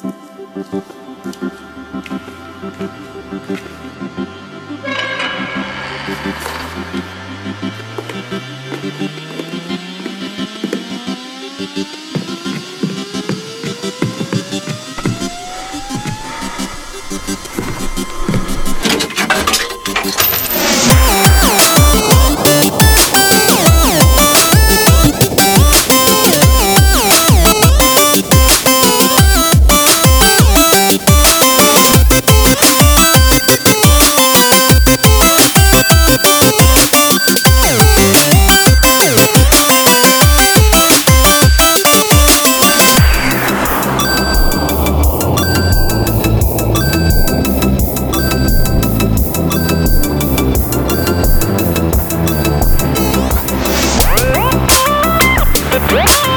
Thank you. Here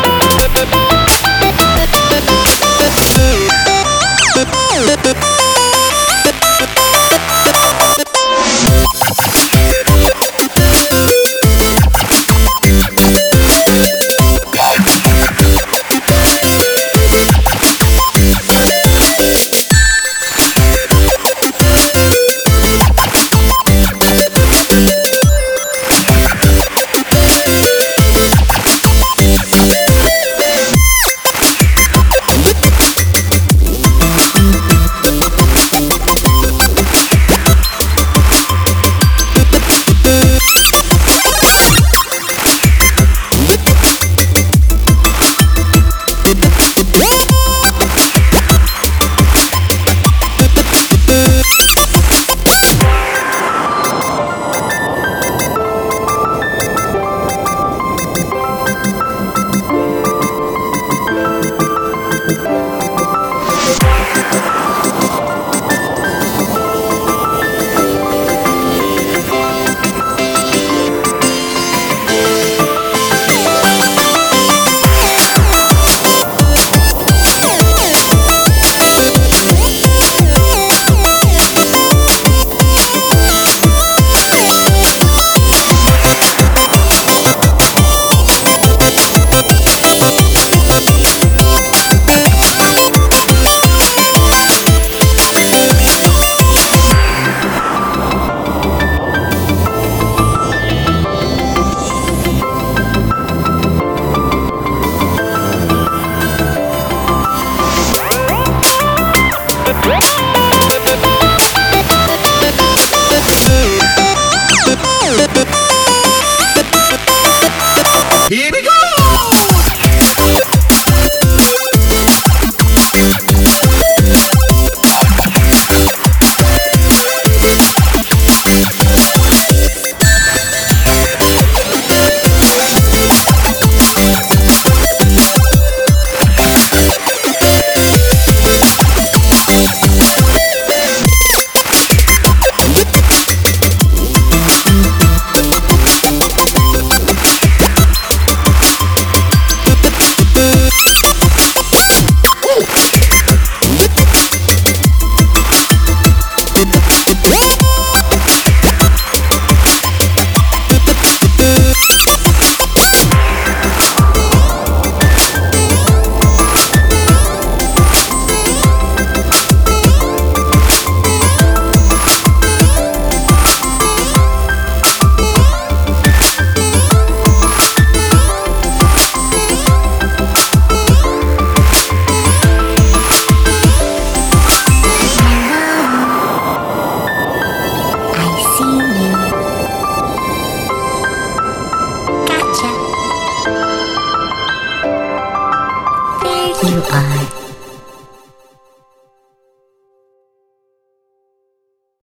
you. Are.